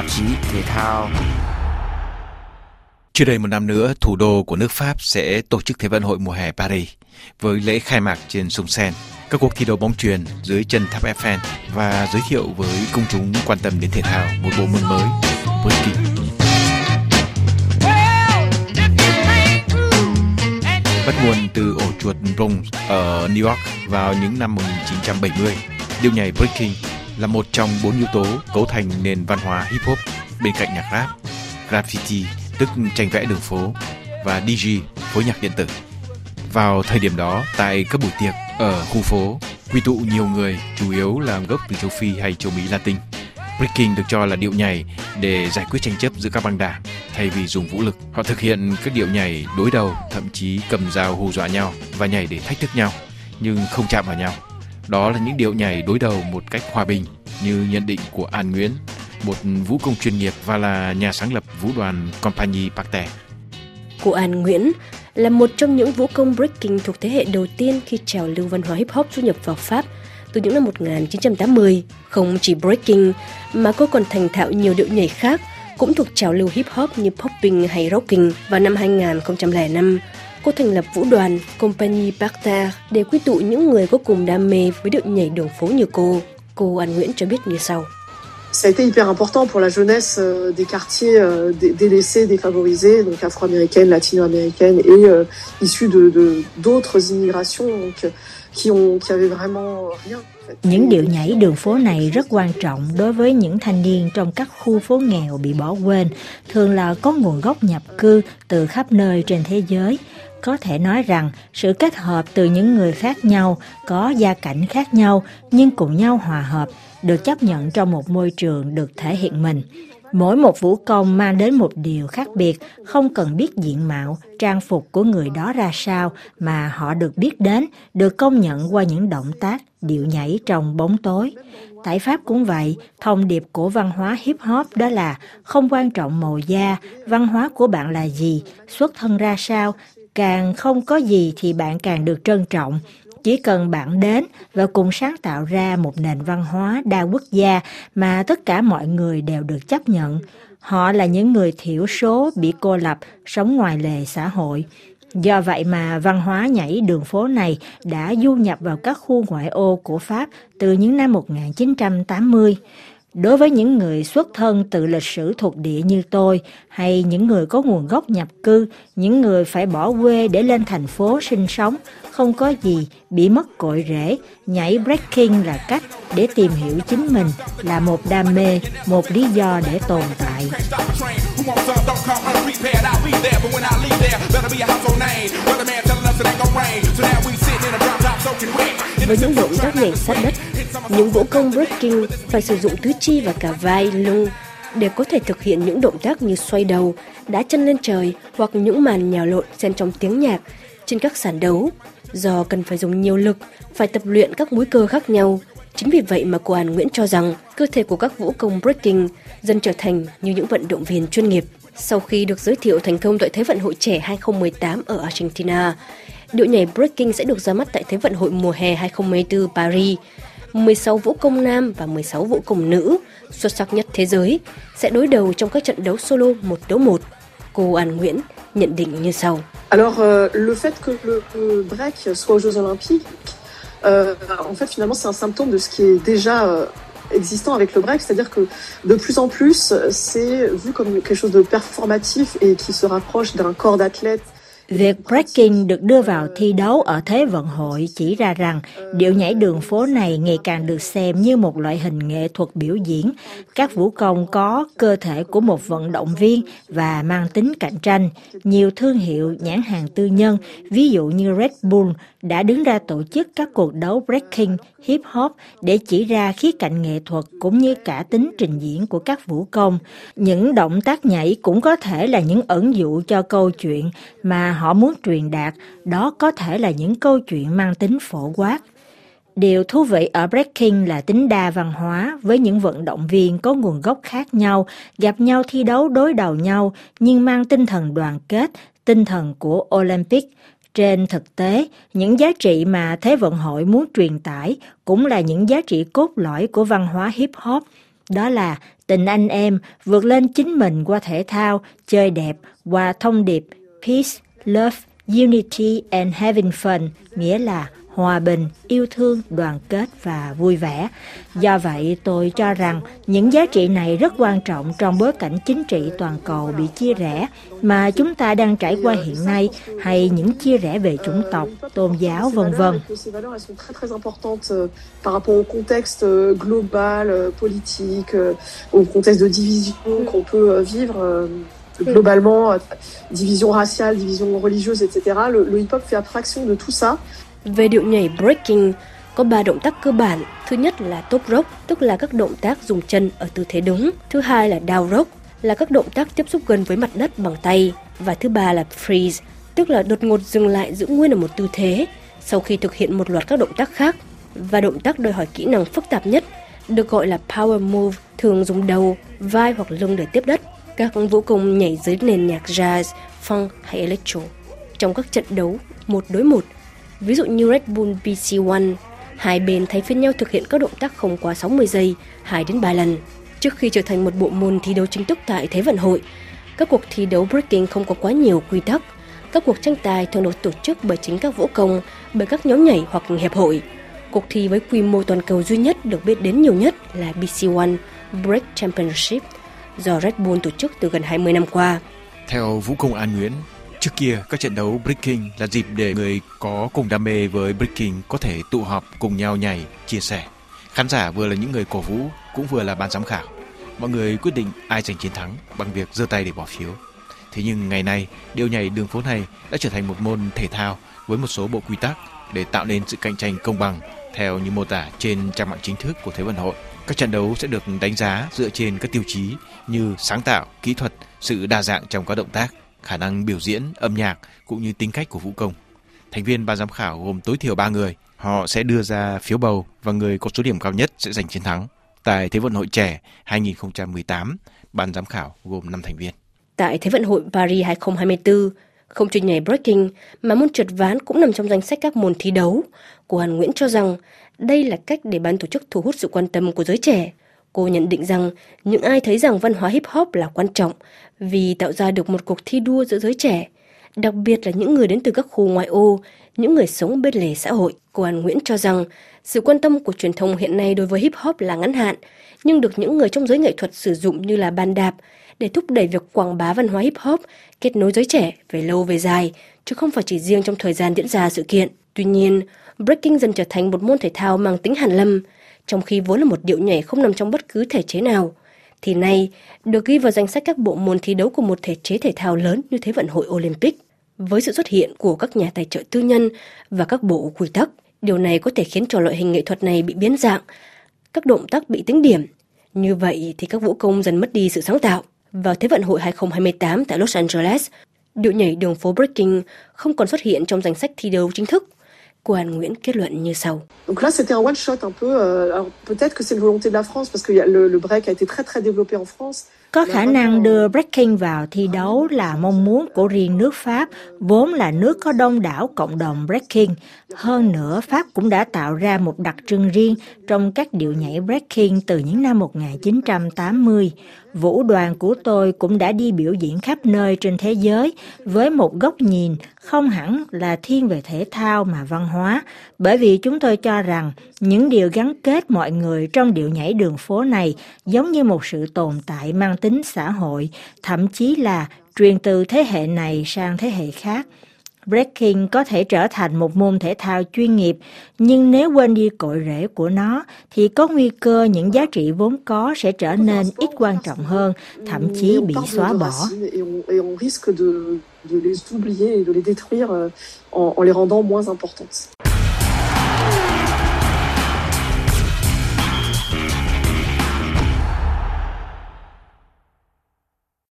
tạp chí thể thao. Chưa đầy một năm nữa, thủ đô của nước Pháp sẽ tổ chức Thế vận hội mùa hè Paris với lễ khai mạc trên sông sen các cuộc thi đấu bóng truyền dưới chân tháp Eiffel và giới thiệu với công chúng quan tâm đến thể thao một bộ môn mới, breaking. Bắt nguồn từ ổ chuột Bronx ở New York vào những năm 1970, điệu nhảy breaking là một trong bốn yếu tố cấu thành nền văn hóa hip hop bên cạnh nhạc rap, graffiti tức tranh vẽ đường phố và DJ phối nhạc điện tử. Vào thời điểm đó, tại các buổi tiệc ở khu phố, quy tụ nhiều người, chủ yếu là gốc từ châu Phi hay châu Mỹ Latin. Breaking được cho là điệu nhảy để giải quyết tranh chấp giữa các băng đảng thay vì dùng vũ lực. Họ thực hiện các điệu nhảy đối đầu, thậm chí cầm dao hù dọa nhau và nhảy để thách thức nhau, nhưng không chạm vào nhau. Đó là những điệu nhảy đối đầu một cách hòa bình như nhận định của An Nguyễn, một vũ công chuyên nghiệp và là nhà sáng lập vũ đoàn Compagnie Pacte. Cô An Nguyễn là một trong những vũ công breaking thuộc thế hệ đầu tiên khi trào lưu văn hóa hip hop du nhập vào Pháp từ những năm 1980. Không chỉ breaking mà cô còn thành thạo nhiều điệu nhảy khác cũng thuộc trào lưu hip hop như popping hay rocking. Vào năm 2005, cô thành lập vũ đoàn Compagnie Pacte để quy tụ những người có cùng đam mê với điệu nhảy đường phố như cô. Cô An Nguyễn cho biết như sau. Ça a été hyper important pour la jeunesse euh, des quartiers euh, délaissés, défavorisés, donc afro-américaines, latino-américaines et euh, issues de d'autres immigrations donc, qui, ont, qui avaient vraiment rien. Những điệu nhảy đường phố này rất quan trọng đối với những thanh niên trong các khu phố nghèo bị bỏ quên, thường là có nguồn gốc nhập cư từ khắp nơi trên thế giới. Có thể nói rằng sự kết hợp từ những người khác nhau, có gia cảnh khác nhau nhưng cùng nhau hòa hợp được chấp nhận trong một môi trường được thể hiện mình. Mỗi một vũ công mang đến một điều khác biệt, không cần biết diện mạo, trang phục của người đó ra sao mà họ được biết đến, được công nhận qua những động tác, điệu nhảy trong bóng tối. Tại Pháp cũng vậy, thông điệp của văn hóa hip hop đó là không quan trọng màu da, văn hóa của bạn là gì, xuất thân ra sao, càng không có gì thì bạn càng được trân trọng chỉ cần bạn đến và cùng sáng tạo ra một nền văn hóa đa quốc gia mà tất cả mọi người đều được chấp nhận. Họ là những người thiểu số bị cô lập, sống ngoài lề xã hội. Do vậy mà văn hóa nhảy đường phố này đã du nhập vào các khu ngoại ô của Pháp từ những năm 1980. Đối với những người xuất thân từ lịch sử thuộc địa như tôi, hay những người có nguồn gốc nhập cư, những người phải bỏ quê để lên thành phố sinh sống, không có gì bị mất cội rễ, nhảy breaking là cách để tìm hiểu chính mình, là một đam mê, một lý do để tồn tại. Với những động các nhảy sách đất, những vũ công breaking phải sử dụng tứ chi và cả vai, lưng để có thể thực hiện những động tác như xoay đầu, đá chân lên trời hoặc những màn nhào lộn xen trong tiếng nhạc trên các sàn đấu. Do cần phải dùng nhiều lực, phải tập luyện các múi cơ khác nhau. Chính vì vậy mà cô An Nguyễn cho rằng cơ thể của các vũ công breaking dần trở thành như những vận động viên chuyên nghiệp. Sau khi được giới thiệu thành công tại Thế vận hội trẻ 2018 ở Argentina, điệu nhảy breaking sẽ được ra mắt tại Thế vận hội mùa hè 2024 Paris. 16 vũ công nam và 16 vũ công nữ xuất sắc nhất thế giới sẽ đối đầu trong các trận đấu solo một đấu một. Cô An Nguyễn nhận định như sau. Alors euh, le fait que le, le break soit aux Jeux Olympiques, euh, en fait finalement c'est un symptôme de ce qui est déjà euh, existant avec le break, c'est-à-dire que de plus en plus c'est vu comme quelque chose de performatif et qui se rapproche d'un corps d'athlète Việc breaking được đưa vào thi đấu ở Thế vận hội chỉ ra rằng điệu nhảy đường phố này ngày càng được xem như một loại hình nghệ thuật biểu diễn. Các vũ công có cơ thể của một vận động viên và mang tính cạnh tranh. Nhiều thương hiệu nhãn hàng tư nhân, ví dụ như Red Bull, đã đứng ra tổ chức các cuộc đấu breaking, hip hop để chỉ ra khía cạnh nghệ thuật cũng như cả tính trình diễn của các vũ công. Những động tác nhảy cũng có thể là những ẩn dụ cho câu chuyện mà họ muốn truyền đạt, đó có thể là những câu chuyện mang tính phổ quát. Điều thú vị ở breaking là tính đa văn hóa với những vận động viên có nguồn gốc khác nhau, gặp nhau thi đấu đối đầu nhau nhưng mang tinh thần đoàn kết, tinh thần của Olympic. Trên thực tế, những giá trị mà Thế vận hội muốn truyền tải cũng là những giá trị cốt lõi của văn hóa hip hop. Đó là tình anh em vượt lên chính mình qua thể thao, chơi đẹp, qua thông điệp Peace, Love, Unity and Having Fun, nghĩa là hòa bình, yêu thương, đoàn kết và vui vẻ. Do vậy, tôi cho rằng những giá trị này rất quan trọng trong bối cảnh chính trị toàn cầu bị chia rẽ mà chúng ta đang trải qua hiện nay hay những chia rẽ về chủng tộc, tôn giáo, vân vân. Euh, par rapport au contexte euh, global, euh, politique, au contexte de division qu'on peut vivre globalement, division raciale, division religieuse, etc. Le, le hip-hop fait abstraction de tout ça về điệu nhảy breaking, có ba động tác cơ bản. Thứ nhất là top rock, tức là các động tác dùng chân ở tư thế đứng Thứ hai là down rock, là các động tác tiếp xúc gần với mặt đất bằng tay. Và thứ ba là freeze, tức là đột ngột dừng lại giữ nguyên ở một tư thế sau khi thực hiện một loạt các động tác khác. Và động tác đòi hỏi kỹ năng phức tạp nhất được gọi là power move, thường dùng đầu, vai hoặc lưng để tiếp đất. Các vũ công nhảy dưới nền nhạc jazz, funk hay electro. Trong các trận đấu một đối một, Ví dụ như Red Bull BC1, hai bên thay phiên nhau thực hiện các động tác không quá 60 giây, 2 đến 3 lần. Trước khi trở thành một bộ môn thi đấu chính thức tại Thế vận hội, các cuộc thi đấu breaking không có quá nhiều quy tắc. Các cuộc tranh tài thường được tổ chức bởi chính các vũ công, bởi các nhóm nhảy hoặc hiệp hội. Cuộc thi với quy mô toàn cầu duy nhất được biết đến nhiều nhất là BC1 Break Championship do Red Bull tổ chức từ gần 20 năm qua. Theo Vũ Công An Nguyễn, Trước kia, các trận đấu breaking là dịp để người có cùng đam mê với breaking có thể tụ họp cùng nhau nhảy, chia sẻ. Khán giả vừa là những người cổ vũ, cũng vừa là ban giám khảo. Mọi người quyết định ai giành chiến thắng bằng việc giơ tay để bỏ phiếu. Thế nhưng ngày nay, điệu nhảy đường phố này đã trở thành một môn thể thao với một số bộ quy tắc để tạo nên sự cạnh tranh công bằng theo như mô tả trên trang mạng chính thức của Thế vận hội. Các trận đấu sẽ được đánh giá dựa trên các tiêu chí như sáng tạo, kỹ thuật, sự đa dạng trong các động tác khả năng biểu diễn, âm nhạc cũng như tính cách của vũ công. Thành viên ban giám khảo gồm tối thiểu 3 người. Họ sẽ đưa ra phiếu bầu và người có số điểm cao nhất sẽ giành chiến thắng. Tại Thế vận hội trẻ 2018, ban giám khảo gồm 5 thành viên. Tại Thế vận hội Paris 2024, không chỉ nhảy breaking mà môn trượt ván cũng nằm trong danh sách các môn thi đấu. của Hàn Nguyễn cho rằng đây là cách để ban tổ chức thu hút sự quan tâm của giới trẻ. Cô nhận định rằng những ai thấy rằng văn hóa hip hop là quan trọng vì tạo ra được một cuộc thi đua giữa giới trẻ, đặc biệt là những người đến từ các khu ngoại ô, những người sống bên lề xã hội. Cô An Nguyễn cho rằng sự quan tâm của truyền thông hiện nay đối với hip hop là ngắn hạn, nhưng được những người trong giới nghệ thuật sử dụng như là bàn đạp để thúc đẩy việc quảng bá văn hóa hip hop, kết nối giới trẻ về lâu về dài, chứ không phải chỉ riêng trong thời gian diễn ra sự kiện. Tuy nhiên, breaking dần trở thành một môn thể thao mang tính hàn lâm, trong khi vốn là một điệu nhảy không nằm trong bất cứ thể chế nào thì nay được ghi vào danh sách các bộ môn thi đấu của một thể chế thể thao lớn như Thế vận hội Olympic. Với sự xuất hiện của các nhà tài trợ tư nhân và các bộ quy tắc, điều này có thể khiến cho loại hình nghệ thuật này bị biến dạng, các động tác bị tính điểm. Như vậy thì các vũ công dần mất đi sự sáng tạo. Vào Thế vận hội 2028 tại Los Angeles, điệu nhảy đường phố breaking không còn xuất hiện trong danh sách thi đấu chính thức Cô An Nguyễn kết luận như sau. Donc là, c'était un one shot un peu. Euh, alors peut-être que c'est une volonté de la France parce que le, le break a été très très développé en France. Có khả năng đưa breaking vào thi đấu là mong muốn của riêng nước Pháp, vốn là nước có đông đảo cộng đồng breaking. Hơn nữa, Pháp cũng đã tạo ra một đặc trưng riêng trong các điệu nhảy breaking từ những năm 1980. Vũ đoàn của tôi cũng đã đi biểu diễn khắp nơi trên thế giới với một góc nhìn không hẳn là thiên về thể thao mà văn hóa, bởi vì chúng tôi cho rằng những điều gắn kết mọi người trong điệu nhảy đường phố này giống như một sự tồn tại mang tính xã hội, thậm chí là truyền từ thế hệ này sang thế hệ khác. Breaking có thể trở thành một môn thể thao chuyên nghiệp, nhưng nếu quên đi cội rễ của nó thì có nguy cơ những giá trị vốn có sẽ trở nên ít quan trọng hơn, thậm chí bị xóa bỏ.